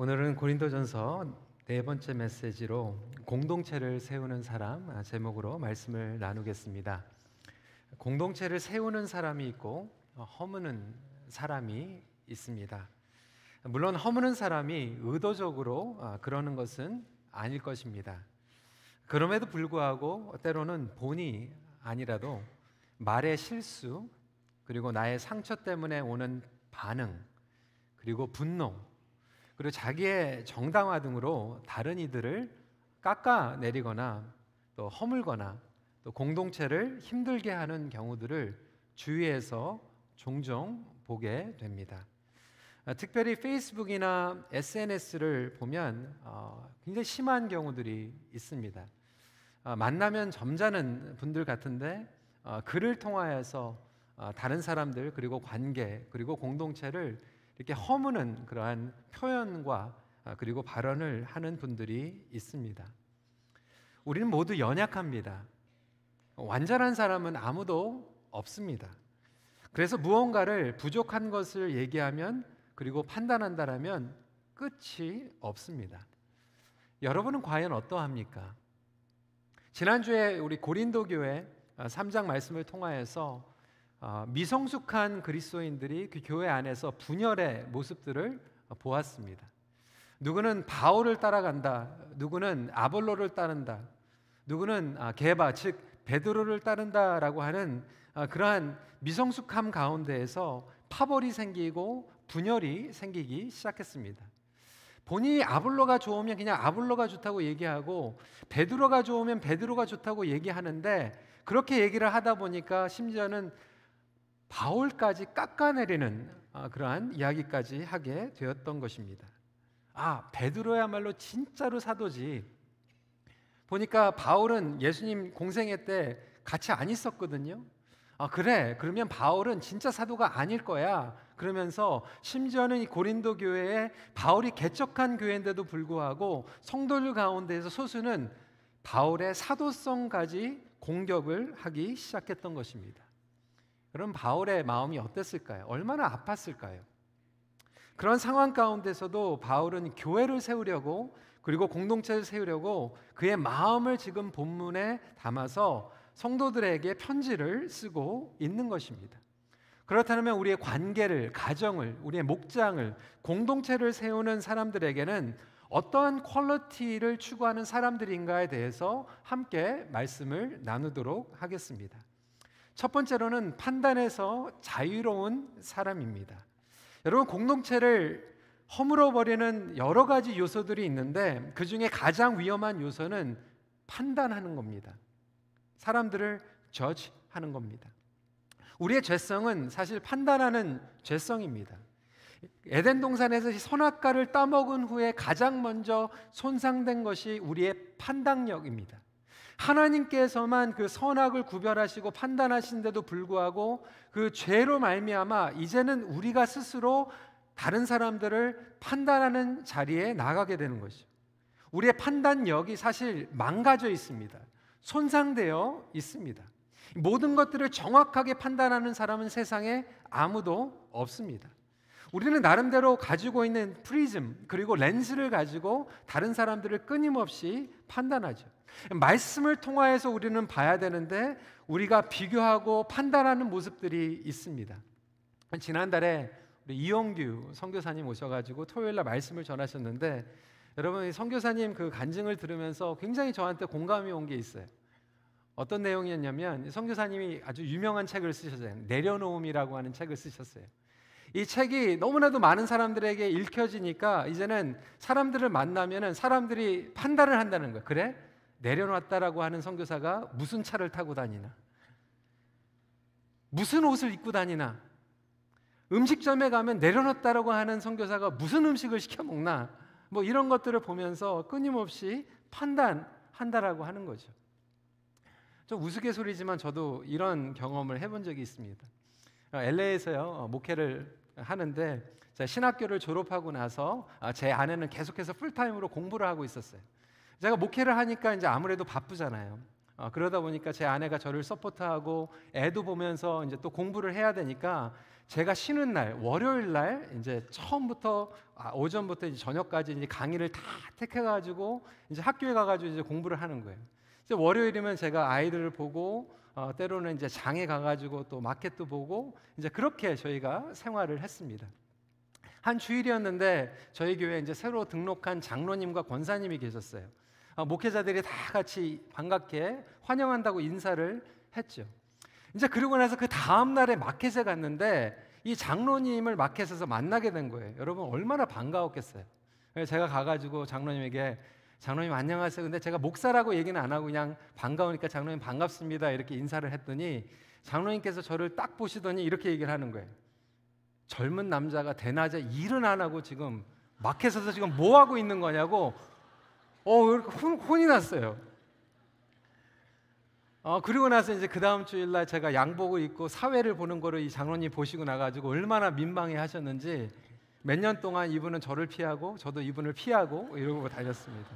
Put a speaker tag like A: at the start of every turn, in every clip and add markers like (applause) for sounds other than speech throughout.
A: 오늘은 고린도전서 네 번째 메시지로 공동체를 세우는 사람 아, 제목으로 말씀을 나누겠습니다. 공동체를 세우는 사람이 있고 어, 허무는 사람이 있습니다. 물론 허무는 사람이 의도적으로 아, 그러는 것은 아닐 것입니다. 그럼에도 불구하고 때로는 본이 아니라도 말의 실수 그리고 나의 상처 때문에 오는 반응 그리고 분노 그리고 자기의 정당화 등으로 다른 이들을 깎아내리거나 또 허물거나 또 공동체를 힘들게 하는 경우들을 주위에서 종종 보게 됩니다. 아, 특별히 페이스북이나 SNS를 보면 어, 굉장히 심한 경우들이 있습니다. 아, 만나면 점잖은 분들 같은데 어, 글을 통하여서 어, 다른 사람들 그리고 관계 그리고 공동체를 이렇게 허무는 그러한 표현과 아, 그리고 발언을 하는 분들이 있습니다. 우리는 모두 연약합니다. 완전한 사람은 아무도 없습니다. 그래서 무언가를 부족한 것을 얘기하면 그리고 판단한다라면 끝이 없습니다. 여러분은 과연 어떠합니까? 지난주에 우리 고린도 교회 3장 아, 말씀을 통하여서 어, 미성숙한 그리스도인들이 그 교회 안에서 분열의 모습들을 보았습니다. 누구는 바울을 따라간다. 누구는 아볼로를 따른다. 누구는 아, 게바 즉 베드로를 따른다라고 하는 아, 그러한 미성숙함 가운데에서 파벌이 생기고 분열이 생기기 시작했습니다. 본인이 아볼로가 좋으면 그냥 아볼로가 좋다고 얘기하고 베드로가 좋으면 베드로가 좋다고 얘기하는데 그렇게 얘기를 하다 보니까 심지어는 바울까지 깎아내리는 아, 그러한 이야기까지 하게 되었던 것입니다. 아, 베드로야말로 진짜로 사도지. 보니까 바울은 예수님 공생애 때 같이 안 있었거든요. 아, 그래. 그러면 바울은 진짜 사도가 아닐 거야. 그러면서 심지어는 이 고린도 교회에 바울이 개척한 교회인데도 불구하고 성도들 가운데에서 소수는 바울의 사도성까지 공격을 하기 시작했던 것입니다. 그럼 바울의 마음이 어땠을까요? 얼마나 아팠을까요? 그런 상황 가운데서도 바울은 교회를 세우려고 그리고 공동체를 세우려고 그의 마음을 지금 본문에 담아서 성도들에게 편지를 쓰고 있는 것입니다. 그렇다면 우리의 관계를, 가정을, 우리의 목장을, 공동체를 세우는 사람들에게는 어떠한 quality를 추구하는 사람들인가에 대해서 함께 말씀을 나누도록 하겠습니다. 첫 번째로는 판단에서 자유로운 사람입니다. 여러분 공동체를 허물어 버리는 여러 가지 요소들이 있는데 그 중에 가장 위험한 요소는 판단하는 겁니다. 사람들을 저지하는 겁니다. 우리의 죄성은 사실 판단하는 죄성입니다. 에덴 동산에서 선악과를 따먹은 후에 가장 먼저 손상된 것이 우리의 판단력입니다. 하나님께서만 그 선악을 구별하시고 판단하신데도 불구하고 그 죄로 말미암아 이제는 우리가 스스로 다른 사람들을 판단하는 자리에 나가게 되는 것이죠. 우리의 판단력이 사실 망가져 있습니다. 손상되어 있습니다. 모든 것들을 정확하게 판단하는 사람은 세상에 아무도 없습니다. 우리는 나름대로 가지고 있는 프리즘 그리고 렌즈를 가지고 다른 사람들을 끊임없이 판단하죠. 말씀을 통하여서 우리는 봐야 되는데 우리가 비교하고 판단하는 모습들이 있습니다. 지난달에 우리 이영규 선교사님 오셔가지고 토요일 날 말씀을 전하셨는데 여러분 선교사님 그 간증을 들으면서 굉장히 저한테 공감이 온 게 있어요. 어떤 내용이었냐면 선교사님이 아주 유명한 책을 쓰셨어요. 내려놓음이라고 하는 책을 쓰셨어요. 이 책이 너무나도 많은 사람들에게 읽혀지니까 이제는 사람들을 만나면은 사람들이 판단을 한다는 거예요. 그래? 내려놨다라고 하는 선교사가 무슨 차를 타고 다니나? 무슨 옷을 입고 다니나? 음식점에 가면 내려놨다라고 하는 선교사가 무슨 음식을 시켜 먹나? 뭐 이런 것들을 보면서 끊임없이 판단한다라고 하는 거죠. 좀 우스갯소리지만 저도 이런 경험을 해본 적이 있습니다. LA에서요 어, 목회를 하는데 신학교를 졸업하고 나서 아, 제 아내는 계속해서 full-time으로 공부를 하고 있었어요. 제가 목회를 하니까 이제 아무래도 바쁘잖아요. 어, 그러다 보니까 제 아내가 저를 support하고 애도 보면서 이제 또 공부를 해야 되니까 제가 쉬는 날 월요일 날 이제 처음부터 아, 오전부터 이제 저녁까지 이제 강의를 다 택해가지고 이제 학교에 가가지고 이제 공부를 하는 거예요. 이제 월요일이면 제가 아이들을 보고 어, 때로는 이제 장에 가가지고 또 마켓도 보고 이제 그렇게 저희가 생활을 했습니다. 한 주일이었는데 저희 교회에 이제 새로 등록한 장로님과 권사님이 계셨어요. 어, 목회자들이 다 같이 반갑게 환영한다고 인사를 했죠. 이제 그러고 나서 그 다음 날에 마켓에 갔는데 이 장로님을 마켓에서 만나게 된 거예요. 여러분 얼마나 반가웠겠어요. 제가 가가지고 장로님에게 장로님 안녕하세요. 근데 제가 목사라고 얘기는 안 하고 그냥 반가우니까 장로님 반갑습니다 이렇게 인사를 했더니 장로님께서 저를 딱 보시더니 이렇게 얘기를 하는 거예요. 젊은 남자가 대낮에 일은 안 하고 지금 마켓에서 지금 뭐 하고 있는 거냐고 어, 혼, 혼이 났어요. 어, 그리고 나서 이제 그 다음 주일날 제가 양복을 입고 사회를 보는 거를 이 장로님 보시고 나가지고 얼마나 민망해 하셨는지 몇 년 동안 이분은 저를 피하고 저도 이분을 피하고 이러고 다녔습니다.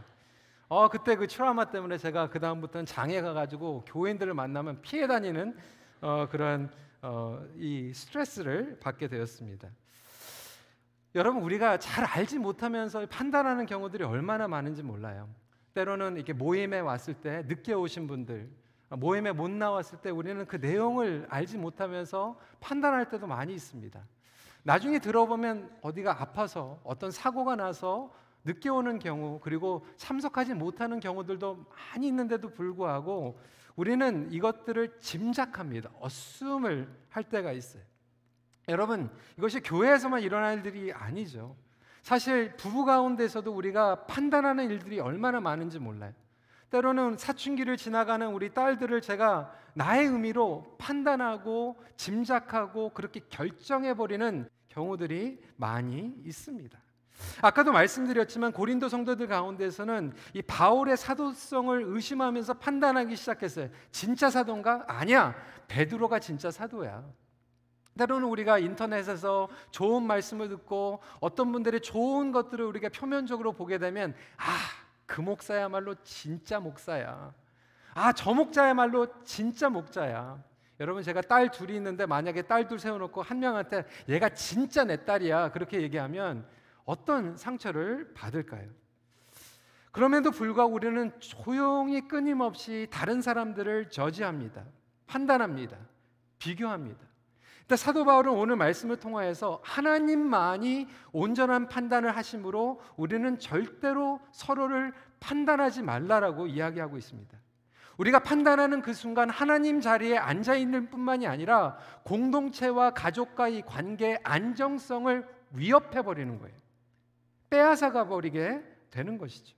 A: 어, 그때 그 트라우마 때문에 제가 그 다음부터는 장에 가가지고 교인들을 만나면 피해 다니는 어, 그런 어, 이 스트레스를 받게 되었습니다. 여러분 우리가 잘 알지 못하면서 판단하는 경우들이 얼마나 많은지 몰라요. 때로는 이렇게 모임에 왔을 때 늦게 오신 분들, 모임에 못 나왔을 때 우리는 그 내용을 알지 못하면서 판단할 때도 많이 있습니다. 나중에 들어보면 어디가 아파서 어떤 사고가 나서 늦게 오는 경우 그리고 참석하지 못하는 경우들도 많이 있는데도 불구하고 우리는 이것들을 짐작합니다. 어스움을 할 때가 있어요. 여러분, 이것이 교회에서만 일어날 일들이 아니죠. 사실 부부 가운데서도 우리가 판단하는 일들이 얼마나 많은지 몰라요. 때로는 사춘기를 지나가는 우리 딸들을 제가 나의 의미로 판단하고 짐작하고 그렇게 결정해 버리는 경우들이 많이 있습니다. 아까도 말씀드렸지만 고린도 성도들 가운데서는 이 바울의 사도성을 의심하면서 판단하기 시작했어요. 진짜 사도인가? 아니야. 베드로가 진짜 사도야. 때로는 우리가 인터넷에서 좋은 말씀을 듣고 어떤 분들의 좋은 것들을 우리가 표면적으로 보게 되면 아, 그 목사야말로 진짜 목사야. 아, 저 목자야말로 진짜 목자야. 여러분 제가 딸 둘이 있는데 만약에 딸 둘 세워놓고 한 명한테 얘가 진짜 내 딸이야 그렇게 얘기하면 어떤 상처를 받을까요? 그럼에도 불구하고 우리는 조용히 끊임없이 다른 사람들을 저지합니다. 판단합니다. 비교합니다. 일단 사도 바울은 오늘 말씀을 통하여서 하나님만이 온전한 판단을 하심으로 우리는 절대로 서로를 판단하지 말라라고 이야기하고 있습니다. 우리가 판단하는 그 순간 하나님 자리에 앉아 있는 뿐만이 아니라 공동체와 가족과의 관계의 안정성을 위협해 버리는 거예요. 빼앗아가 버리게 되는 것이죠.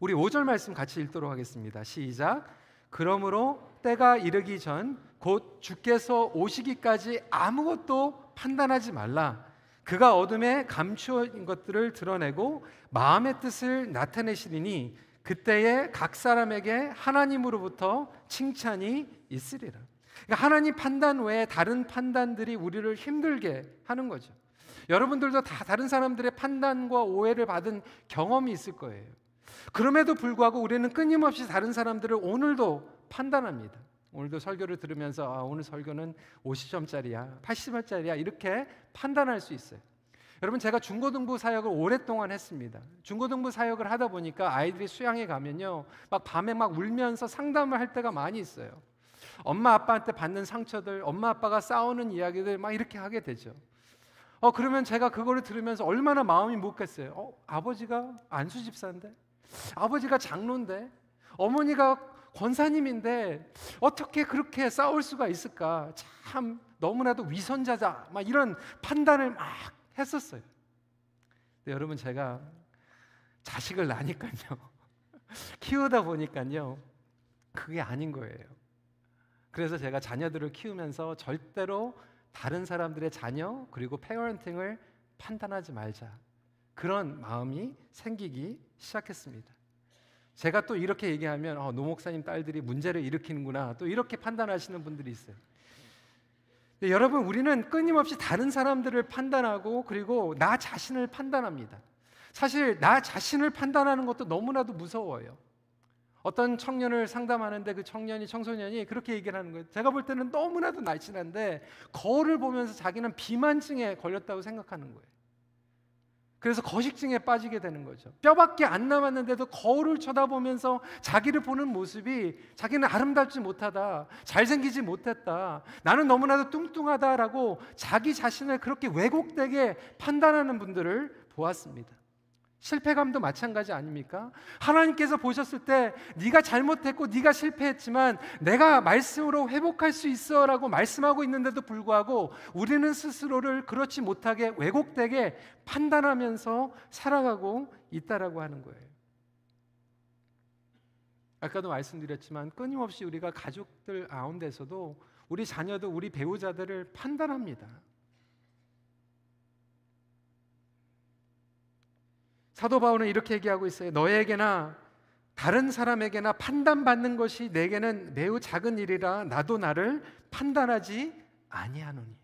A: 우리 5절 말씀 같이 읽도록 하겠습니다. 시작. 그러므로 때가 이르기 전 곧 주께서 오시기까지 아무것도 판단하지 말라. 그가 어둠에 감추어진 것들을 드러내고 마음의 뜻을 나타내시리니 그때에 각 사람에게 하나님으로부터 칭찬이 있으리라. 그러니까 하나님 판단 외에 다른 판단들이 우리를 힘들게 하는 거죠. 여러분들도 다 다른 사람들의 판단과 오해를 받은 경험이 있을 거예요. 그럼에도 불구하고 우리는 끊임없이 다른 사람들을 오늘도 판단합니다. 오늘도 설교를 들으면서 아, 오늘 설교는 50점짜리야, 80점짜리야 이렇게 판단할 수 있어요. 여러분 제가 중고등부 사역을 오랫동안 했습니다. 중고등부 사역을 하다 보니까 아이들이 수양에 가면요, 막 밤에 막 울면서 상담을 할 때가 많이 있어요. 엄마 아빠한테 받는 상처들, 엄마 아빠가 싸우는 이야기들 막 이렇게 하게 되죠. 어 그러면 제가 그거를 들으면서 얼마나 마음이 묵겠어요. 어 아버지가 안수 집사인데, 아버지가 장로인데, 어머니가 권사님인데 어떻게 그렇게 싸울 수가 있을까? 참 너무나도 위선자자 막 이런 판단을 막 했었어요. 여러분 제가 자식을 낳으니까요. (laughs) 키우다 보니까요. 그게 아닌 거예요. 그래서 제가 자녀들을 키우면서 절대로 다른 사람들의 자녀 그리고 페어런팅을 판단하지 말자. 그런 마음이 생기기 시작했습니다. 제가 또 이렇게 얘기하면 어, 노 목사님 딸들이 문제를 일으키는구나 또 이렇게 판단하시는 분들이 있어요. 여러분 우리는 끊임없이 다른 사람들을 판단하고 그리고 나 자신을 판단합니다. 사실 나 자신을 판단하는 것도 너무나도 무서워요. 어떤 청년을 상담하는데 그 청년이 청소년이 그렇게 얘기를 하는 거예요. 제가 볼 때는 너무나도 날씬한데 거울을 보면서 자기는 비만증에 걸렸다고 생각하는 거예요. 그래서 거식증에 빠지게 되는 거죠. 뼈밖에 안 남았는데도 거울을 쳐다보면서 자기를 보는 모습이 자기는 아름답지 못하다, 잘생기지 못했다, 나는 너무나도 뚱뚱하다라고 자기 자신을 그렇게 왜곡되게 판단하는 분들을 보았습니다. 실패감도 마찬가지 아닙니까? 하나님께서 보셨을 때 네가 잘못했고 네가 실패했지만 내가 말씀으로 회복할 수 있어라고 말씀하고 있는데도 불구하고 우리는 스스로를 그렇지 못하게 왜곡되게 판단하면서 살아가고 있다라고 하는 거예요. 아까도 말씀드렸지만 끊임없이 우리가 가족들 가운데서도 우리 자녀도 우리 배우자들을 판단합니다. 사도 바울은 이렇게 얘기하고 있어요. 너에게나 다른 사람에게나 판단받는 것이 내게는 매우 작은 일이라 나도 나를 판단하지 아니하노니.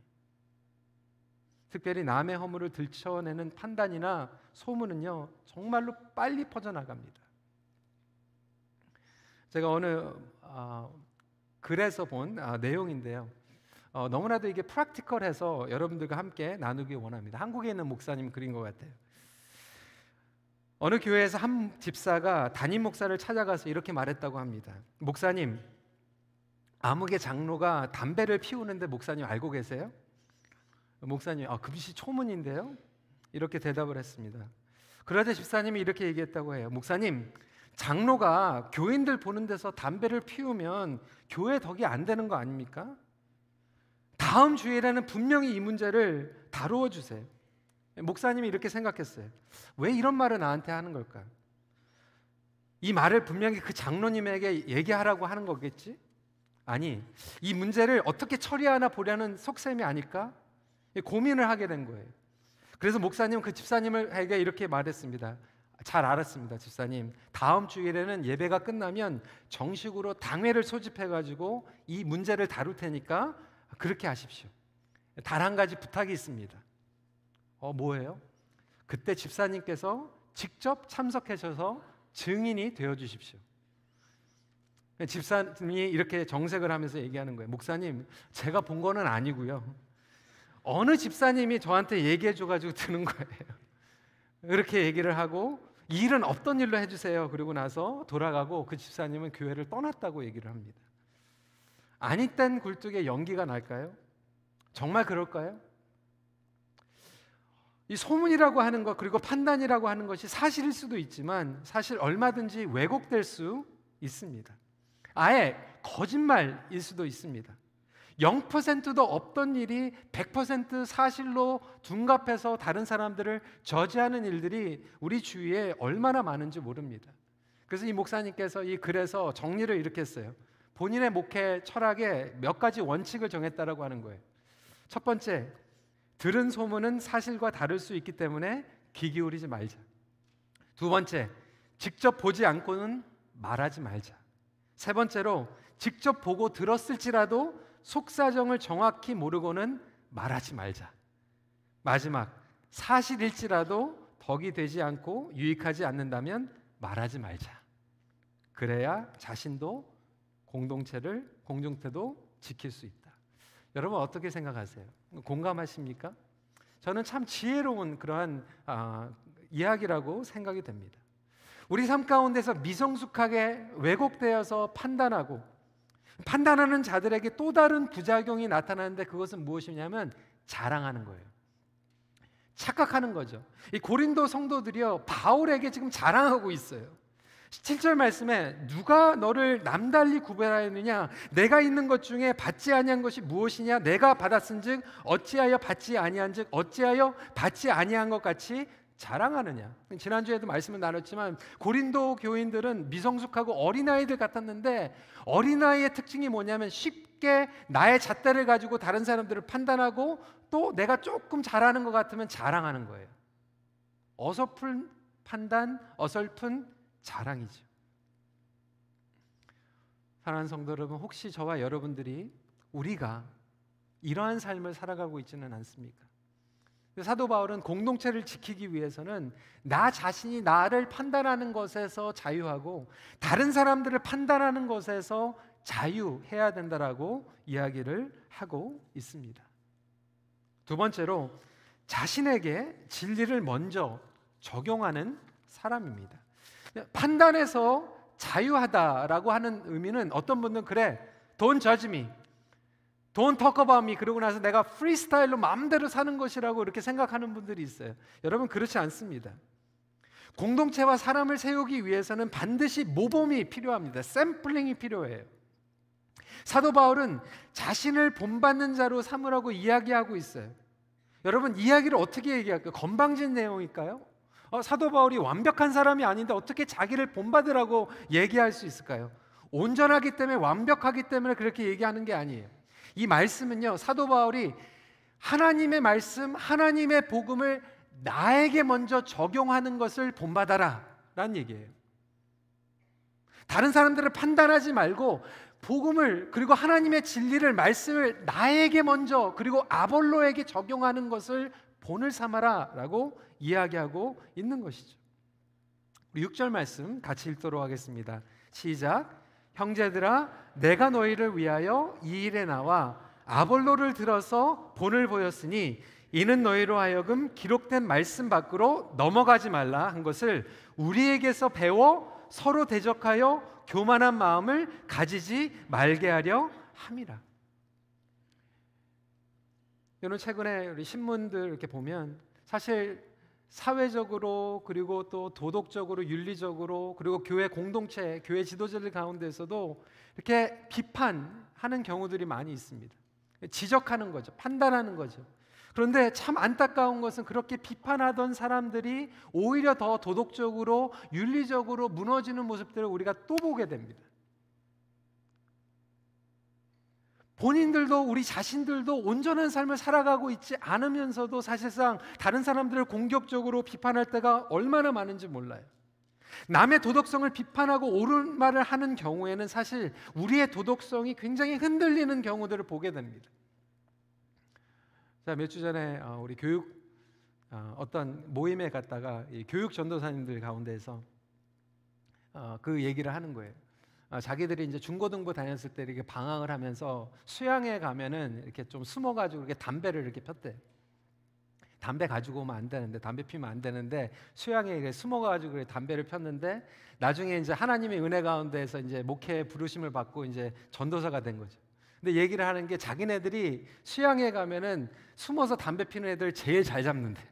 A: 특별히 남의 허물을 들춰내는 판단이나 소문은요 정말로 빨리 퍼져나갑니다. 제가 어느 어, 글에서 본 어, 내용인데요. 어, 너무나도 이게 프랙티컬해서 여러분들과 함께 나누기 원합니다. 한국에 있는 목사님 그린 것 같아요. 어느 교회에서 한 집사가 담임 목사를 찾아가서 이렇게 말했다고 합니다. 목사님, 암흑의 장로가 담배를 피우는데 목사님 알고 계세요? 목사님, 아, 금시 초문인데요? 이렇게 대답을 했습니다. 그러자 집사님이 이렇게 얘기했다고 해요. 목사님, 장로가 교인들 보는 데서 담배를 피우면 교회 덕이 안 되는 거 아닙니까? 다음 주일에는 분명히 이 문제를 다루어 주세요. 목사님이 이렇게 생각했어요. 왜 이런 말을 나한테 하는 걸까? 이 말을 분명히 그 장로님에게 얘기하라고 하는 거겠지? 아니, 이 문제를 어떻게 처리하나 보려는 속셈이 아닐까? 고민을 하게 된 거예요. 그래서 목사님 그 집사님에게 이렇게 말했습니다. 잘 알았습니다, 집사님. 다음 주일에는 예배가 끝나면 정식으로 당회를 소집해 가지고 이 문제를 다룰 테니까 그렇게 하십시오. 단 한 가지 부탁이 있습니다. 어 뭐예요? 그때 집사님께서 직접 참석하셔서 증인이 되어 주십시오. 집사님이 이렇게 정색을 하면서 얘기하는 거예요. 목사님, 제가 본 거는 아니고요. 어느 집사님이 저한테 얘기해 줘가지고 드는 거예요. 이렇게 얘기를 하고 이 일은 없던 일로 해주세요. 그리고 나서 돌아가고 그 집사님은 교회를 떠났다고 얘기를 합니다. 아니딴 굴뚝에 연기가 날까요? 정말 그럴까요? 이 소문이라고 하는 것 그리고 판단이라고 하는 것이 사실일 수도 있지만 사실 얼마든지 왜곡될 수 있습니다. 아예 거짓말일 수도 있습니다. 0%도 없던 일이 100% 사실로 둔갑해서 다른 사람들을 저지하는 일들이 우리 주위에 얼마나 많은지 모릅니다. 그래서 이 목사님께서 이 글에서 정리를 이렇게 했어요. 본인의 목회 철학에 몇 가지 원칙을 정했다라고 하는 거예요. 첫 번째, 들은 소문은 사실과 다를 수 있기 때문에 귀 기울이지 말자. 두 번째, 직접 보지 않고는 말하지 말자. 세 번째로 직접 보고 들었을지라도 속사정을 정확히 모르고는 말하지 말자. 마지막, 사실일지라도 덕이 되지 않고 유익하지 않는다면 말하지 말자. 그래야 자신도 공동체를 공동체도 지킬 수 있다. 여러분 어떻게 생각하세요? 공감하십니까? 저는 참 지혜로운 그러한 아, 이야기라고 생각이 됩니다. 우리 삶 가운데서 미성숙하게 왜곡되어서 판단하고 판단하는 자들에게 또 다른 부작용이 나타나는데 그것은 무엇이냐면 자랑하는 거예요. 착각하는 거죠. 이 고린도 성도들이요 바울에게 지금 자랑하고 있어요. 7절 말씀에 누가 너를 남달리 구별하였느냐? 내가 있는 것 중에 받지 아니한 것이 무엇이냐? 내가 받았은즉 어찌하여 받지 아니한즉 어찌하여 받지 아니한 것 같이 자랑하느냐? 지난주에도 말씀을 나눴지만 고린도 교인들은 미성숙하고 어린아이들 같았는데 어린아이의 특징이 뭐냐면 쉽게 나의 잣대를 가지고 다른 사람들을 판단하고 또 내가 조금 잘하는 것 같으면 자랑하는 거예요. 어설픈 판단 어설픈 자랑이죠. 사랑하는 성도 여러분, 혹시 저와 여러분들이 우리가 이러한 삶을 살아가고 있지는 않습니까? 사도 바울은 공동체를 지키기 위해서는 나 자신이 나를 판단하는 것에서 자유하고 다른 사람들을 판단하는 것에서 자유해야 된다라고 이야기를 하고 있습니다. 두 번째로 자신에게 진리를 먼저 적용하는 사람입니다. 판단에서 자유하다라고 하는 의미는 어떤 분들은 그래 돈 저지미 돈 터커바미 그러고 나서 내가 프리스타일로 마음대로 사는 것이라고 이렇게 생각하는 분들이 있어요. 여러분 그렇지 않습니다. 공동체와 사람을 세우기 위해서는 반드시 모범이 필요합니다. 샘플링이 필요해요. 사도 바울은 자신을 본받는 자로 삼으라고 이야기하고 있어요. 여러분 이야기를 어떻게 얘기할까요? 건방진 내용일까요? 어, 사도 바울이 완벽한 사람이 아닌데 어떻게 자기를 본받으라고 얘기할 수 있을까요? 온전하기 때문에 완벽하기 때문에 그렇게 얘기하는 게 아니에요. 이 말씀은요, 사도 바울이 하나님의 말씀, 하나님의 복음을 나에게 먼저 적용하는 것을 본받아라 라는 얘기예요. 다른 사람들을 판단하지 말고 복음을 그리고 하나님의 진리를 말씀을 나에게 먼저 그리고 아볼로에게 적용하는 것을 본을 삼아라라고 이야기하고 있는 것이죠. 우리 6절 말씀 같이 읽도록 하겠습니다. 시작. 형제들아 내가 너희를 위하여 이 일에 나와 아볼로를 들어서 본을 보였으니 이는 너희로 하여금 기록된 말씀 밖으로 넘어가지 말라 한 것을 우리에게서 배워 서로 대적하여 교만한 마음을 가지지 말게 하려 함이라. 여러분 최근에 우리 신문들 이렇게 보면 사실 사회적으로 그리고 또 도덕적으로 윤리적으로 그리고 교회 공동체 교회 지도자들 가운데서도 이렇게 비판하는 경우들이 많이 있습니다. 지적하는 거죠. 판단하는 거죠. 그런데 참 안타까운 것은 그렇게 비판하던 사람들이 오히려 더 도덕적으로 윤리적으로 무너지는 모습들을 우리가 또 보게 됩니다. 본인들도 우리 자신들도 온전한 삶을 살아가고 있지 않으면서도 사실상 다른 사람들을 공격적으로 비판할 때가 얼마나 많은지 몰라요. 남의 도덕성을 비판하고 옳은 말을 하는 경우에는 사실 우리의 도덕성이 굉장히 흔들리는 경우들을 보게 됩니다. 자, 몇 주 전에 어, 우리 교육 어, 어떤 모임에 갔다가 교육 전도사님들 가운데서 어, 그 얘기를 하는 거예요. 아, 자기들이 이제 중고등부 다녔을 때 이렇게 방황을 하면서 수양에 가면은 이렇게 좀 숨어가지고 이렇게 담배를 이렇게 폈대. 담배 가지고 오면 안 되는데 담배 피면 안 되는데 수양에 숨어가지고 담배를 폈는데 나중에 이제 하나님의 은혜 가운데에서 이제 목회 부르심을 받고 이제 전도사가 된 거죠. 근데 얘기를 하는 게 자기네들이 수양에 가면은 숨어서 담배 피는 애들 제일 잘 잡는데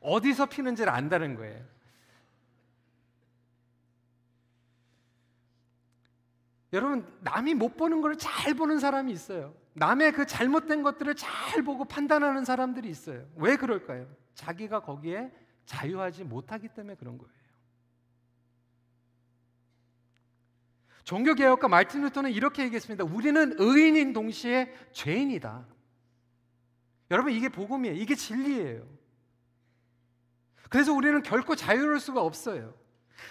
A: 어디서 피는지를 안다는 거예요. 여러분 남이 못 보는 걸 잘 보는 사람이 있어요. 남의 그 잘못된 것들을 잘 보고 판단하는 사람들이 있어요. 왜 그럴까요? 자기가 거기에 자유하지 못하기 때문에 그런 거예요. 종교개혁가 말틴 루터는 이렇게 얘기했습니다. 우리는 의인인 동시에 죄인이다. 여러분 이게 복음이에요. 이게 진리예요. 그래서 우리는 결코 자유로울 수가 없어요.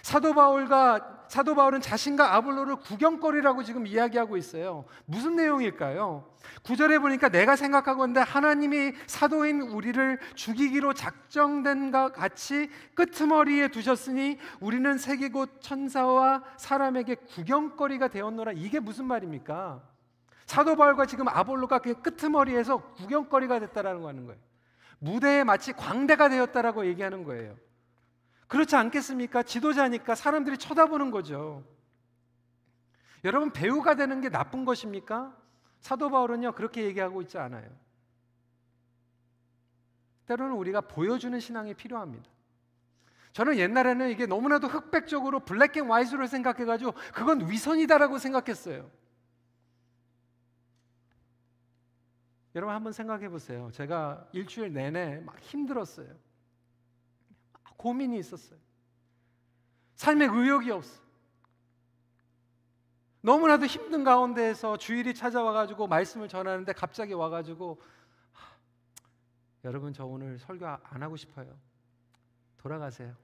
A: 사도 바울과 사도 바울은 자신과 아볼로를 구경거리라고 지금 이야기하고 있어요. 무슨 내용일까요? 구절에 보니까 내가 생각하건대 하나님이 사도인 우리를 죽이기로 작정된 것 같이 끄트머리에 두셨으니 우리는 세계 곳 천사와 사람에게 구경거리가 되었노라. 이게 무슨 말입니까? 사도 바울과 지금 아볼로가 그 끄트머리에서 구경거리가 됐다라는 거 하는 거예요. 무대에 마치 광대가 되었다라고 얘기하는 거예요. 그렇지 않겠습니까? 지도자니까 사람들이 쳐다보는 거죠. 여러분 배우가 되는 게 나쁜 것입니까? 사도 바울은요 그렇게 얘기하고 있지 않아요. 때로는 우리가 보여주는 신앙이 필요합니다. 저는 옛날에는 이게 너무나도 흑백적으로 black and white로 생각해가지고 그건 위선이다라고 생각했어요. 여러분 한번 생각해 보세요. 제가 일주일 내내 막 힘들었어요. 고민이 있었어요. 삶의 의욕이 없어. 너무나도 힘든 가운데에서 주일이 찾아와 가지고 말씀을 전하는데 갑자기 와 가지고 여러분 저 오늘 설교 안 하고 싶어요. 돌아가세요.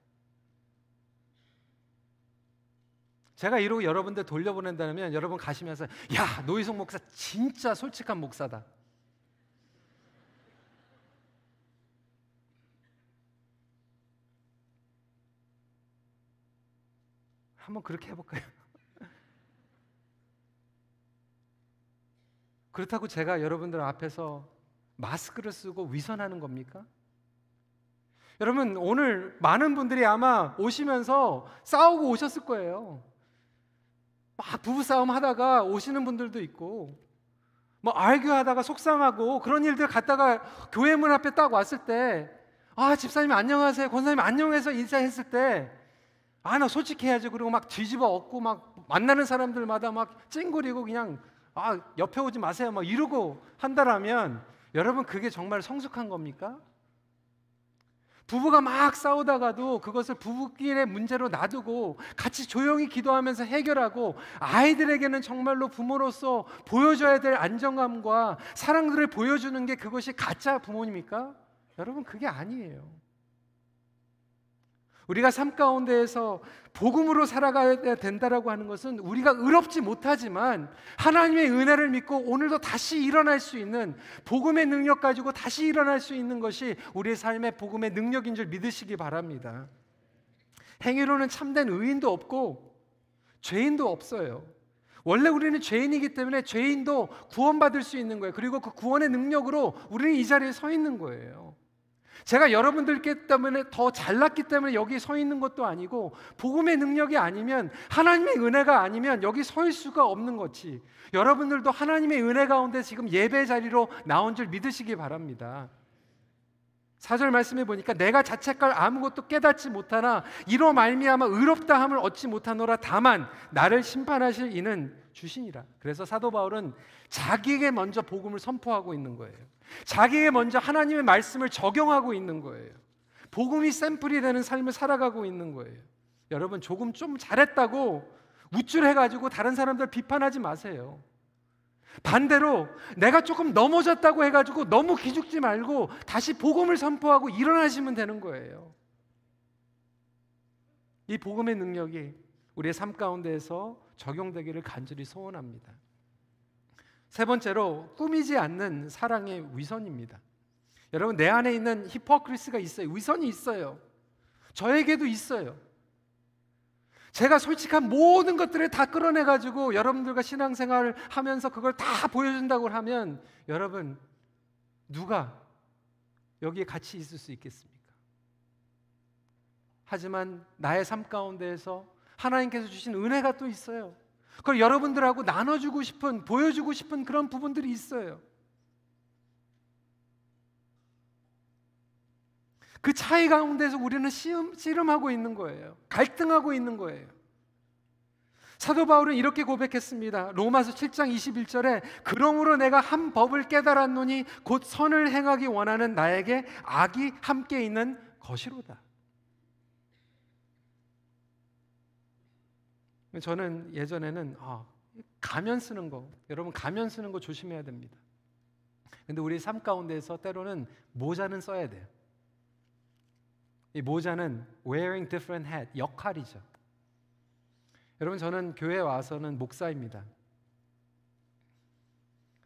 A: 제가 이러고 여러분들 돌려보낸다면 여러분 가시면서 야 노희성 목사 진짜 솔직한 목사다. 한번 그렇게 해볼까요? (laughs) 그렇다고 제가 여러분들 앞에서 마스크를 쓰고 위선하는 겁니까? 여러분 오늘 많은 분들이 아마 오시면서 싸우고 오셨을 거예요. 막 부부 싸움 하다가 오시는 분들도 있고 뭐 알교하다가 속상하고 그런 일들 갔다가 교회 문 앞에 딱 왔을 때 아 집사님 안녕하세요 권사님 안녕해서 인사했을 때 아 나 솔직해야지 그리고 막 뒤집어 엎고 막 만나는 사람들마다 막 찡그리고 그냥 아 옆에 오지 마세요 막 이러고 한다라면 여러분 그게 정말 성숙한 겁니까? 부부가 막 싸우다가도 그것을 부부끼리의 문제로 놔두고 같이 조용히 기도하면서 해결하고 아이들에게는 정말로 부모로서 보여줘야 될 안정감과 사랑들을 보여주는 게 그것이 가짜 부모입니까? 여러분 그게 아니에요. 우리가 삶 가운데에서 복음으로 살아가야 된다라고 하는 것은 우리가 의롭지 못하지만 하나님의 은혜를 믿고 오늘도 다시 일어날 수 있는 복음의 능력 가지고 다시 일어날 수 있는 것이 우리의 삶의 복음의 능력인 줄 믿으시기 바랍니다. 행위로는 참된 의인도 없고 죄인도 없어요. 원래 우리는 죄인이기 때문에 죄인도 구원받을 수 있는 거예요. 그리고 그 구원의 능력으로 우리는 이 자리에 서 있는 거예요. 제가 여러분들께 때문에 더 잘났기 때문에 여기 서 있는 것도 아니고 복음의 능력이 아니면 하나님의 은혜가 아니면 여기 서 있을 수가 없는 것이 여러분들도 하나님의 은혜 가운데 지금 예배 자리로 나온 줄 믿으시기 바랍니다. 사절 말씀해 보니까 내가 자책할 아무것도 깨닫지 못하나 이로 말미암아 의롭다 함을 얻지 못하노라 다만 나를 심판하실 이는 주시니라. 그래서 사도 바울은 자기에게 먼저 복음을 선포하고 있는 거예요. 자기에게 먼저 하나님의 말씀을 적용하고 있는 거예요. 복음이 샘플이 되는 삶을 살아가고 있는 거예요. 여러분 조금 좀 잘했다고 우쭐해가지고 다른 사람들 비판하지 마세요. 반대로 내가 조금 넘어졌다고 해가지고 너무 기죽지 말고 다시 복음을 선포하고 일어나시면 되는 거예요. 이 복음의 능력이 우리의 삶 가운데에서 적용되기를 간절히 소원합니다. 세 번째로 꾸미지 않는 사랑의 위선입니다. 여러분 내 안에 있는 히포크리스가 있어요. 위선이 있어요. 저에게도 있어요. 제가 솔직한 모든 것들을 다 끌어내 가지고 여러분들과 신앙생활을 하면서 그걸 다 보여준다고 하면 여러분 누가 여기에 같이 있을 수 있겠습니까? 하지만 나의 삶 가운데에서 하나님께서 주신 은혜가 또 있어요. 그걸 여러분들하고 나눠주고 싶은, 보여주고 싶은 그런 부분들이 있어요. 그 차이 가운데서 우리는 씨름, 씨름 하고 있는 거예요. 갈등하고 있는 거예요. 사도 바울은 이렇게 고백했습니다. 로마서 7장 21절에 그러므로 내가 한 법을 깨달았노니 곧 선을 행하기 원하는 나에게 악이 함께 있는 것이로다. 저는 예전에는 아, 가면 쓰는 거 여러분 가면 쓰는 거 조심해야 됩니다. 근데 우리 삶 가운데서 때로는 모자는 써야 돼요. 이 모자는 wearing different hat 역할이죠. 여러분 저는 교회 와서는 목사입니다.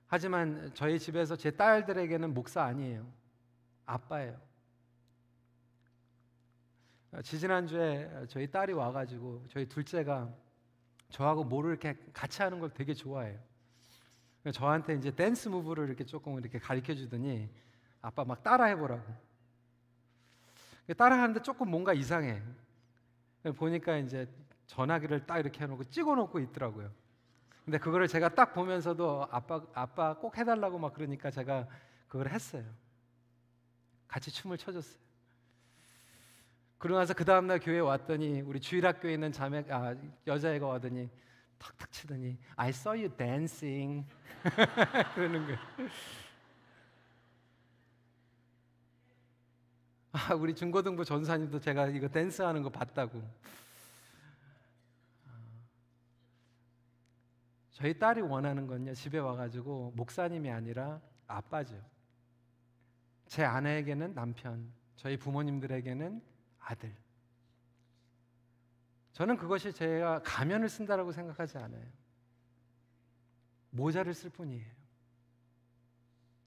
A: 하지만 저희 집에서 제 딸들에게는 목사 아니에요. 아빠예요. 지지난주에 저희 딸이 와가지고 저희 둘째가 저하고 뭐를 이렇게 같이 하는 걸 되게 좋아해요. 저한테 이제 댄스 무브를 이렇게 조금 이렇게 가르쳐 주더니 아빠 막 따라 해보라고. 따라 하는데 조금 뭔가 이상해. 보니까 이제 전화기를 딱 이렇게 해놓고 찍어놓고 있더라고요. 근데 그거를 제가 딱 보면서도 아빠 아빠 꼭 해달라고 막 그러니까 제가 그걸 했어요. 같이 춤을 춰줬어요. 그러고 나서 그 다음 날 교회 왔더니 우리 주일학교에 있는 자매 아, 여자애가 와더니 탁탁 치더니 I saw you dancing (laughs) 그러는 거예요. 아, 우리 중고등부 전사님도 제가 이거 댄스 하는 거 봤다고. 저희 딸이 원하는 건요 집에 와 가지고 목사님이 아니라 아빠죠. 제 아내에게는 남편, 저희 부모님들에게는 아들. 저는 그것이 제가 가면을 쓴다라고 생각하지 않아요. 모자를 쓸 뿐이에요.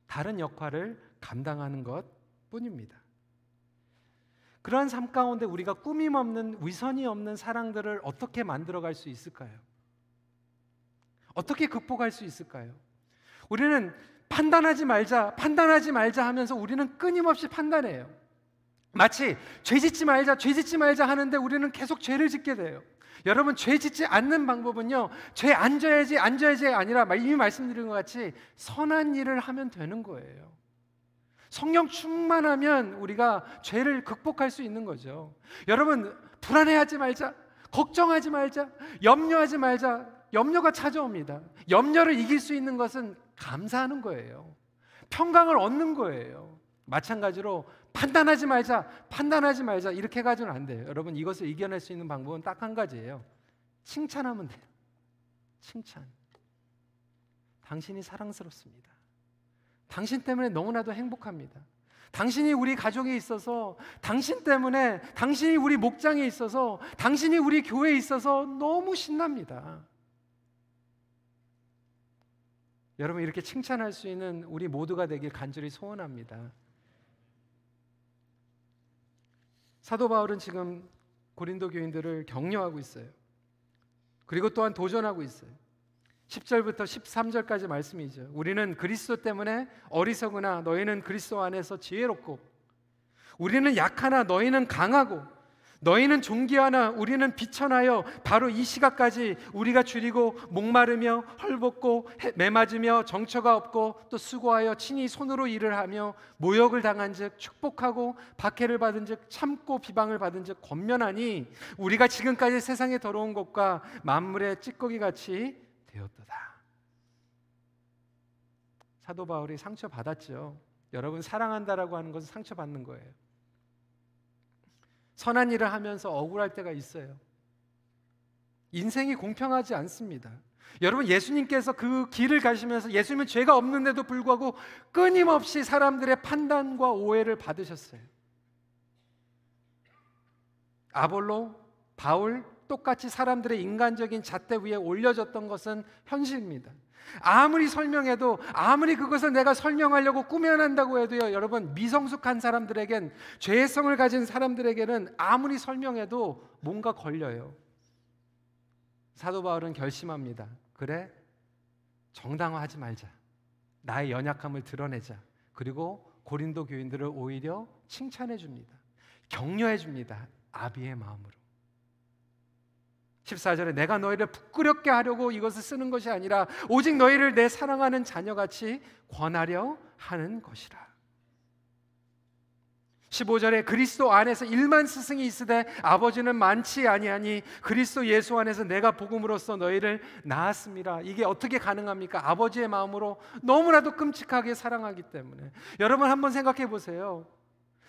A: 다른 역할을 감당하는 것 뿐입니다. 그러한 삶 가운데 우리가 꾸밈 없는 위선이 없는 사랑들을 어떻게 만들어 갈 수 있을까요? 어떻게 극복할 수 있을까요? 우리는 판단하지 말자, 판단하지 말자 하면서 우리는 끊임없이 판단해요. 마치 죄 짓지 말자, 죄 짓지 말자 하는데 우리는 계속 죄를 짓게 돼요. 여러분 죄 짓지 않는 방법은요. 죄 안 져야지 안 져야지가 아니라 이미 말씀드린 것 같이 선한 일을 하면 되는 거예요. 성령 충만하면 우리가 죄를 극복할 수 있는 거죠. 여러분 불안해하지 말자. 걱정하지 말자. 염려하지 말자. 염려가 찾아옵니다. 염려를 이길 수 있는 것은 감사하는 거예요. 평강을 얻는 거예요. 마찬가지로 판단하지 말자, 판단하지 말자 이렇게 해가지고는 안 돼요. 여러분 이것을 이겨낼 수 있는 방법은 딱 한 가지예요. 칭찬하면 돼요. 칭찬. 당신이 사랑스럽습니다. 당신 때문에 너무나도 행복합니다. 당신이 우리 가족에 있어서, 당신 때문에, 당신이 우리 목장에 있어서, 당신이 우리 교회에 있어서 너무 신납니다. 여러분 이렇게 칭찬할 수 있는 우리 모두가 되길 간절히 소원합니다. 사도 바울은 지금 고린도 교인들을 격려하고 있어요. 그리고 또한 도전하고 있어요. 10절부터 13절까지 말씀이죠. 우리는 그리스도 때문에 어리석으나 너희는 그리스도 안에서 지혜롭고 우리는 약하나 너희는 강하고 너희는 존귀하나 우리는 비천하여 바로 이 시각까지 우리가 줄이고 목마르며 헐벗고 매맞으며 정처가 없고 또 수고하여 친히 손으로 일을 하며 모욕을 당한즉 축복하고 박해를 받은즉 참고 비방을 받은즉 권면하니 우리가 지금까지 세상에 더러운 것과 만물의 찌꺼기 같이 되었도다. 사도 바울이 상처 받았죠. 여러분 사랑한다라고 하는 것은 상처 받는 거예요. 선한 일을 하면서 억울할 때가 있어요. 인생이 공평하지 않습니다. 여러분 예수님께서 그 길을 가시면서 예수님은 죄가 없는데도 불구하고 끊임없이 사람들의 판단과 오해를 받으셨어요. 아볼로, 바울 똑같이 사람들의 인간적인 잣대 위에 올려졌던 것은 현실입니다. 아무리 설명해도 아무리 그것을 내가 설명하려고 꾸며낸다고 해도요 여러분 미성숙한 사람들에겐 죄성을 가진 사람들에게는 아무리 설명해도 뭔가 걸려요. 사도 바울은 결심합니다. 그래? 정당화하지 말자. 나의 연약함을 드러내자. 그리고 고린도 교인들을 오히려 칭찬해 줍니다. 격려해 줍니다. 아비의 마음으로 14절에 내가 너희를 부끄럽게 하려고 이것을 쓰는 것이 아니라 오직 너희를 내 사랑하는 자녀같이 권하려 하는 것이라. 15절에 그리스도 안에서 일만 스승이 있으되 아버지는 많지 아니하니 그리스도 예수 안에서 내가 복음으로써 너희를 낳았습니다. 이게 어떻게 가능합니까? 아버지의 마음으로 너무나도 끔찍하게 사랑하기 때문에. 여러분 한번 생각해 보세요.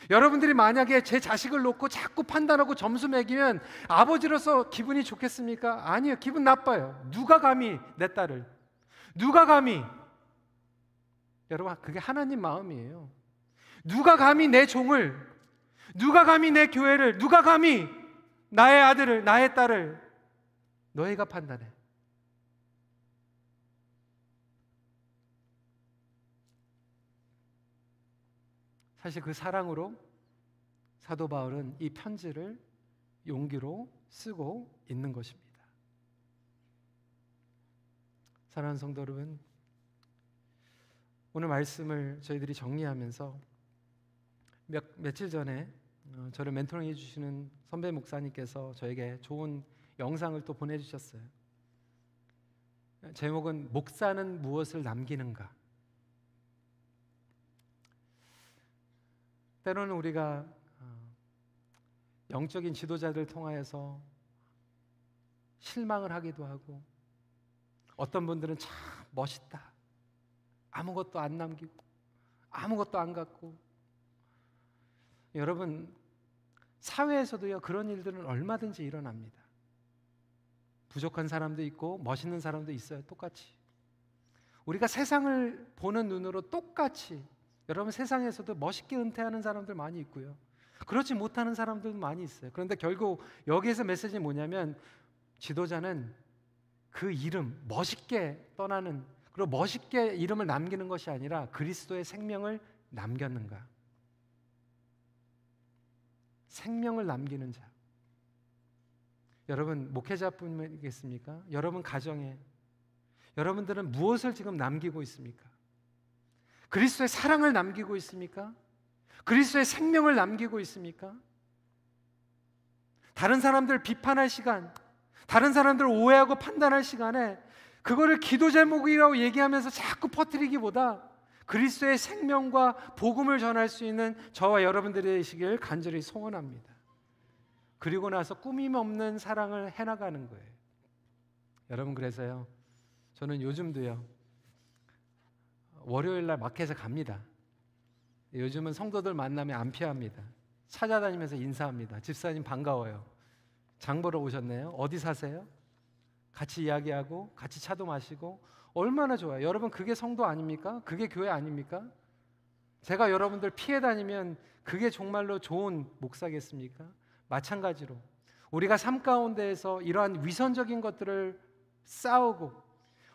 A: 여러분들이 만약에 제 자식을 놓고 자꾸 판단하고 점수 매기면 아버지로서 기분이 좋겠습니까? 아니요. 기분 나빠요. 누가 감히 내 딸을 누가 감히 여러분 그게 하나님 마음이에요. 누가 감히 내 종을 누가 감히 내 교회를 누가 감히 나의 아들을 나의 딸을 너희가 판단해. 사실 그 사랑으로 사도 바울은 이 편지를 용기로 쓰고 있는 것입니다. 사랑하는 성도 여러분, 오늘 말씀을 저희들이 정리하면서 몇, 며칠 전에 어, 저를 멘토링 해주시는 선배 목사님께서 저에게 좋은 영상을 또 보내주셨어요. 제목은 목사는 무엇을 남기는가? 때로는 우리가 어, 영적인 지도자들 통하여서 실망을 하기도 하고 어떤 분들은 참 멋있다. 아무것도 안 남기고 아무것도 안 갖고 여러분 사회에서도요 그런 일들은 얼마든지 일어납니다. 부족한 사람도 있고 멋있는 사람도 있어요. 똑같이. 우리가 세상을 보는 눈으로 똑같이 여러분 세상에서도 멋있게 은퇴하는 사람들 많이 있고요. 그렇지 못하는 사람들도 많이 있어요. 그런데 결국 여기에서 메시지는 뭐냐면 지도자는 그 이름 멋있게 떠나는 그리고 멋있게 이름을 남기는 것이 아니라 그리스도의 생명을 남겼는가? 생명을 남기는 자. 여러분 목회자뿐이겠습니까? 여러분 가정에 여러분들은 무엇을 지금 남기고 있습니까? 그리스도의 사랑을 남기고 있습니까? 그리스도의 생명을 남기고 있습니까? 다른 사람들 비판할 시간, 다른 사람들 오해하고 판단할 시간에 그거를 기도 제목이라고 얘기하면서 자꾸 퍼뜨리기보다 그리스도의 생명과 복음을 전할 수 있는 저와 여러분들이 되시길 간절히 소원합니다. 그리고 나서 꾸밈 없는 사랑을 해나가는 거예요. 여러분 그래서요. 저는 요즘도요. 월요일 날 마켓에 갑니다. 요즘은 성도들 만나면 안 피합니다. 찾아다니면서 인사합니다. 집사님 반가워요. 장 보러 오셨네요. 어디 사세요? 같이 이야기하고 같이 차도 마시고 얼마나 좋아요. 여러분 그게 성도 아닙니까? 그게 교회 아닙니까? 제가 여러분들 피해 다니면 그게 정말로 좋은 목사겠습니까? 마찬가지로 우리가 삶 가운데에서 이러한 위선적인 것들을 싸우고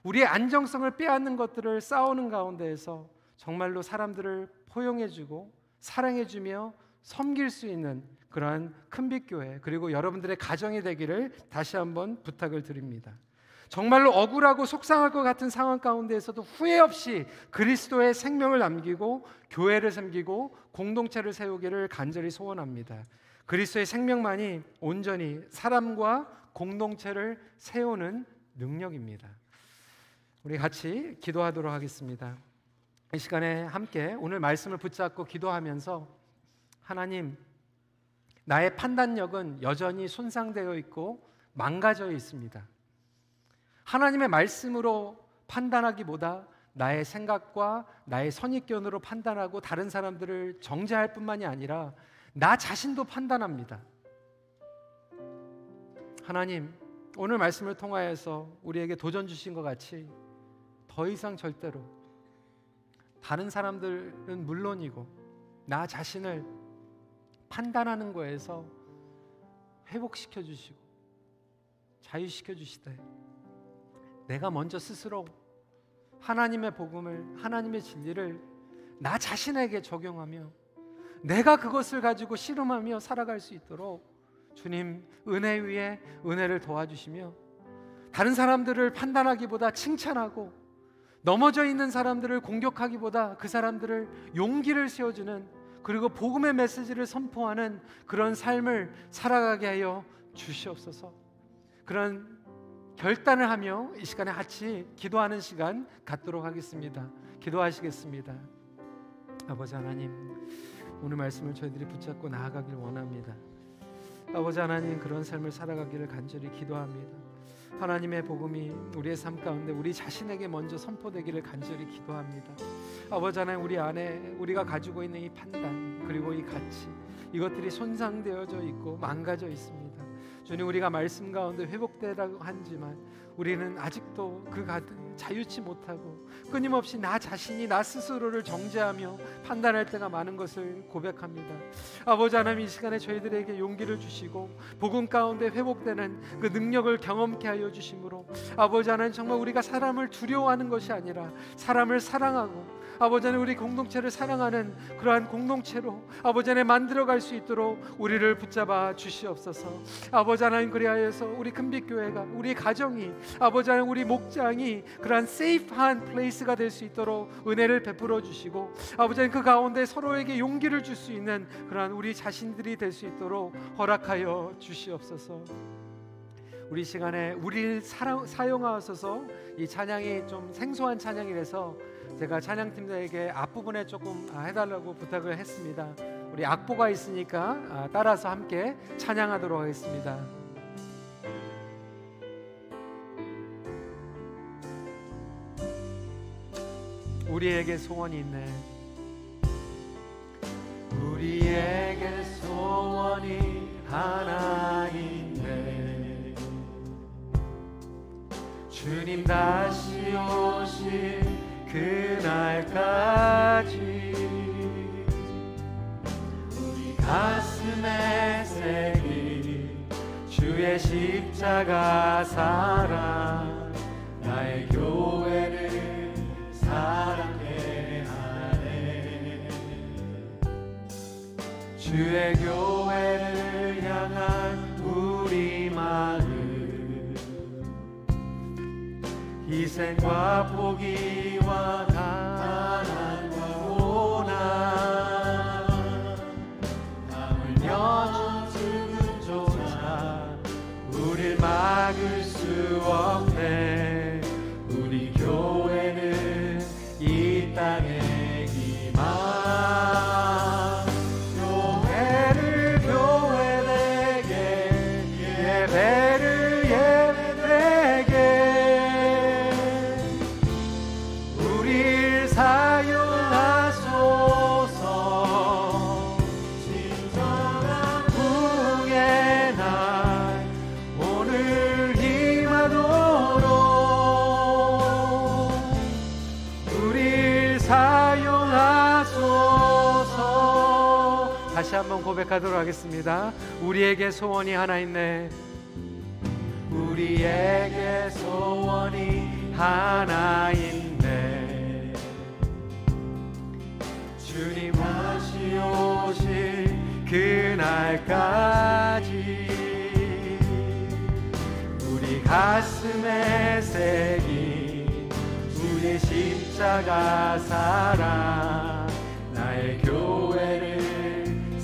A: 우리의 안정성을 빼앗는 것들을 싸우는 가운데에서 정말로 사람들을 포용해주고 사랑해주며 섬길 수 있는 그러한 큰빛 교회 그리고 여러분들의 가정이 되기를 다시 한번 부탁을 드립니다. 정말로 억울하고 속상할 것 같은 상황 가운데에서도 후회 없이 그리스도의 생명을 남기고 교회를 섬기고 공동체를 세우기를 간절히 소원합니다. 그리스도의 생명만이 온전히 사람과 공동체를 세우는 능력입니다. 우리 같이 기도하도록 하겠습니다. 이 시간에 함께 오늘 말씀을 붙잡고 기도하면서 하나님 나의 판단력은 여전히 손상되어 있고 망가져 있습니다. 하나님의 말씀으로 판단하기보다 나의 생각과 나의 선입견으로 판단하고 다른 사람들을 정죄할 뿐만이 아니라 나 자신도 판단합니다. 하나님, 오늘 말씀을 통하여서 우리에게 도전 주신 것 같이 더 이상 절대로. 다른 사람들은 물론이고 나 자신을 판단하는 거에서 회복시켜 주시고 자유시켜 주시되 내가 먼저 스스로 하나님의 복음을 하나님의 진리를 나 자신에게 적용하며 내가 그것을 가지고 씨름하며 살아갈 수 있도록 주님 은혜 위에 은혜를 도와주시며 다른 사람들을 판단하기보다 칭찬하고 넘어져 있는 사람들을 공격하기보다 그 사람들을 용기를 세워주는 그리고 복음의 메시지를 선포하는 그런 삶을 살아가게 하여 주시옵소서. 그런 결단을 하며 이 시간에 같이 기도하는 시간 갖도록 하겠습니다. 기도하시겠습니다. 아버지 하나님, 오늘 말씀을 저희들이 붙잡고 나아가길 원합니다. 아버지 하나님 그런 삶을 살아가기를 간절히 기도합니다. 하나님의 복음이 우리의 삶 가운데 우리 자신에게 먼저 선포되기를 간절히 기도합니다. 아버지 하나님 우리 안에 우리가 가지고 있는 이 판단 그리고 이 가치 이것들이 손상되어져 있고 망가져 있습니다. 주님 우리가 말씀 가운데 회복되라고 하지만 우리는 아직도 그 자유치 못하고 끊임없이 나 자신이 나 스스로를 정죄하며 판단할 때가 많은 것을 고백합니다. 아버지 하나님 이 시간에 저희들에게 용기를 주시고 복음 가운데 회복되는 그 능력을 경험케 하여 주심으로 아버지 하나님 정말 우리가 사람을 두려워하는 것이 아니라 사람을 사랑하고 아버지 하나님 우리 공동체를 사랑하는 그러한 공동체로 아버지 하나님 만들어갈 수 있도록 우리를 붙잡아 주시옵소서. 아버지 하나님 그리하여서 우리 큰빛 교회가 우리 가정이 아버지 하나님 우리 목장이 그러한 safe한 place가 될 수 있도록 은혜를 베풀어 주시고 아버지 하나님 그 가운데 서로에게 용기를 줄 수 있는 그러한 우리 자신들이 될 수 있도록 허락하여 주시옵소서. 우리 시간에 우리를 사용하셔서. 이 찬양이 좀 생소한 찬양이라서 제가 찬양팀들에게 앞부분에 조금 아, 해달라고 부탁을 했습니다. 우리 악보가 있으니까 아, 따라서 함께 찬양하도록 하겠습니다. 우리에게 소원이 있네. 우리에게 소원이 하나 있네. 주님 다시 그 날까지 우리 가슴에 새긴 주의 십자가 사랑 나의 교회를 사랑해 하네. 주의 교회를 향한 우리 마음 희생과 포기와 가 막을 수 없 다시 한번 고백하도록 하겠습니다. 우리에게 소원이 하나 있네. 우리에게 소원이 하나 있네. 주님 다시 오실 그날까지 우리 가슴에 새긴 우리 십자가 사랑 나의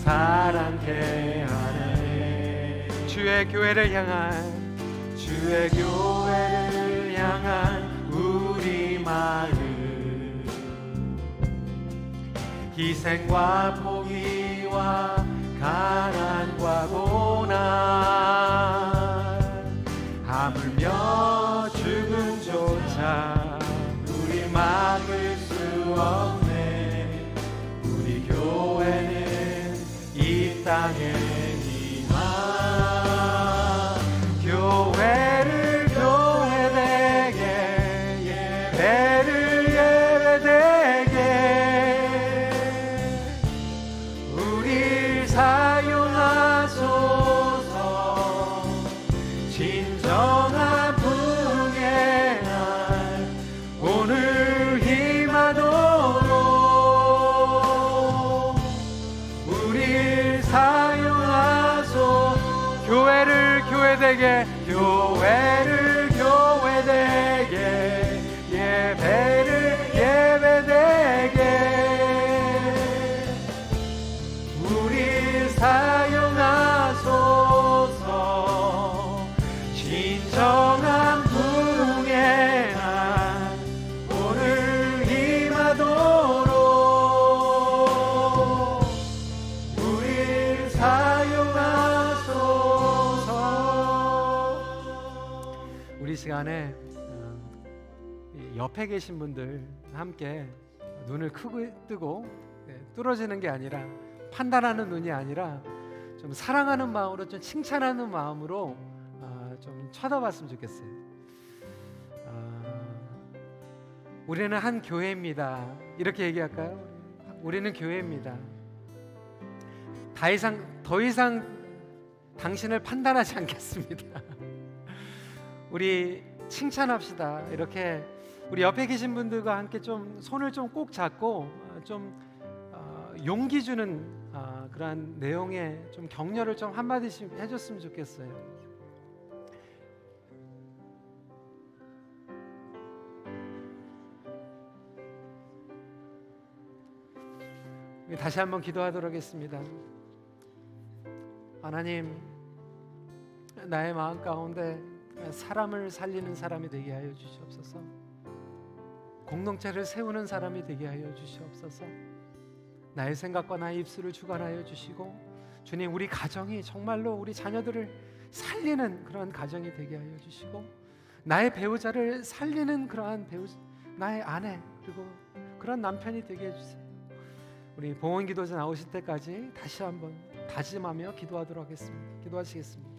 A: 사랑케 하네 주의 교회를 향한 주의 교회를 향한 우리 마음. 희생과 포기와 가난과 고난 하물며 죽음조차 우리 막을 수 없네 이땅 옆에 계신 분들 함께 눈을 크고 뜨고 네, 뚫어지는 게 아니라 판단하는 눈이 아니라 좀 사랑하는 마음으로 좀 칭찬하는 마음으로 아, 좀 쳐다봤으면 좋겠어요. 아, 우리는 한 교회입니다. 이렇게 얘기할까요? 우리는 교회입니다. 더 이상 더 이상 당신을 판단하지 않겠습니다. (laughs) 우리 칭찬합시다. 이렇게 우리 옆에 계신 분들과 함께 좀 손을 좀 꼭 잡고 어, 좀 어, 용기 주는 어, 그러한 내용의 좀 격려를 좀 한마디씩 해줬으면 좋겠어요. 다시 한번 기도하도록 하겠습니다. 하나님, 나의 마음 가운데 사람을 살리는 사람이 되게 하여 주시옵소서. 공동체를 세우는 사람이 되게 하여 주시옵소서. 나의 생각과 나의 입술을 주관하여 주시고 주님 우리 가정이 정말로 우리 자녀들을 살리는 그러한 가정이 되게 하여 주시고 나의 배우자를 살리는 그러한 배우 나의 아내 그리고 그런 남편이 되게 해 주세요. 우리 봉헌 기도자 나오실 때까지 다시 한번 다짐하며 기도하도록 하겠습니다. 기도하시겠습니다.